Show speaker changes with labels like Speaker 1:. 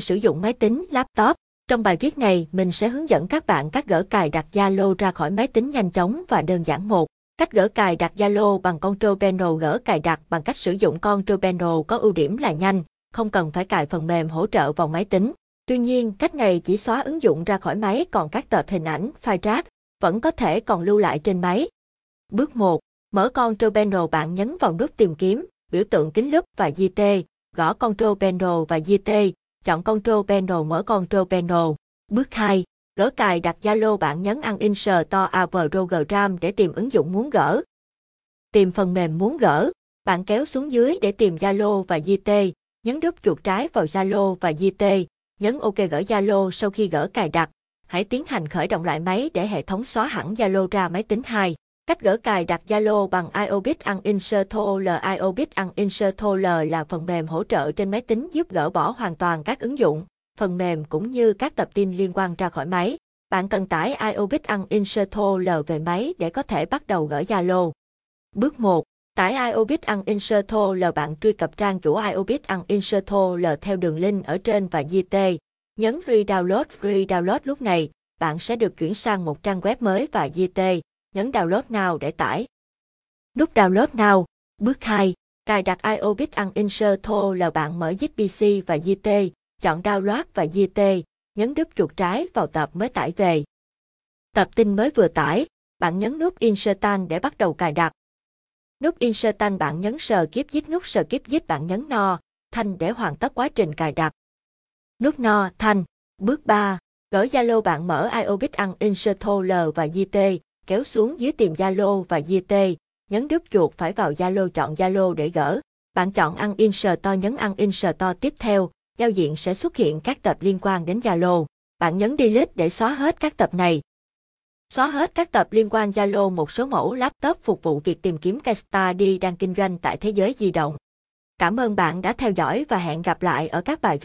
Speaker 1: sử dụng máy tính, laptop. Trong bài viết này, mình sẽ hướng dẫn các bạn cách gỡ cài đặt Zalo ra khỏi máy tính nhanh chóng và đơn giản một. Cách gỡ cài đặt Zalo bằng Control Panel gỡ cài đặt bằng cách sử dụng Control Panel có ưu điểm là nhanh, không cần phải cài phần mềm hỗ trợ vào máy tính. Tuy nhiên, cách này chỉ xóa ứng dụng ra khỏi máy còn các tệp hình ảnh, file rác vẫn có thể còn lưu lại trên máy. Bước 1. Mở Control Panel bạn nhấn vào nút tìm kiếm, biểu tượng kính lúp và GT, gõ Control Panel và GT, chọn Control Panel mở Control Panel. Bước 2. Gỡ cài đặt Zalo bạn nhấn ăn Insert to Program để tìm ứng dụng muốn gỡ. Tìm phần mềm muốn gỡ, bạn kéo xuống dưới để tìm Zalo và JT, nhấn đúp chuột trái vào Zalo và JT, nhấn OK gỡ Zalo sau khi gỡ cài đặt. Hãy tiến hành khởi động lại máy để hệ thống xóa hẳn Zalo ra máy tính 2. Cách gỡ cài đặt Zalo bằng iObit Uninstall iObit Uninstall là phần mềm hỗ trợ trên máy tính giúp gỡ bỏ hoàn toàn các ứng dụng, phần mềm cũng như các tập tin liên quan ra khỏi máy. Bạn cần tải iObit Uninstall về máy để có thể bắt đầu gỡ Zalo. Bước 1. Tải iObit Uninstall bạn truy cập trang chủ iObit Uninstall theo đường link ở trên và GT. Nhấn free download free download lúc này, bạn sẽ được chuyển sang một trang web mới và GT nhấn Download nào để tải. Nút Download nào Bước 2. Cài đặt iObit Uninstall là bạn mở Zip PC và GT, chọn Download và GT, nhấn đúp chuột trái vào tập mới tải về. Tập tin mới vừa tải, bạn nhấn nút Insert để bắt đầu cài đặt. Nút Insert bạn nhấn sờ kiếp zip nút sờ kiếp zip bạn nhấn no, thanh để hoàn tất quá trình cài đặt. Nút no, thanh. Bước 3. Gỡ Zalo bạn mở iObit Uninstall và GT, kéo xuống dưới tìm Zalo và GT, nhấn đúp chuột phải vào Zalo chọn Zalo để gỡ. Bạn chọn ăn Insert nhấn ăn Insert tiếp theo, giao diện sẽ xuất hiện các tập liên quan đến Zalo. Bạn nhấn Delete để xóa hết các tập này. Xóa hết các tập liên quan Zalo một số mẫu laptop phục vụ việc tìm kiếm case study đang kinh doanh tại thế giới di động. Cảm ơn bạn đã theo dõi và hẹn gặp lại ở các bài viết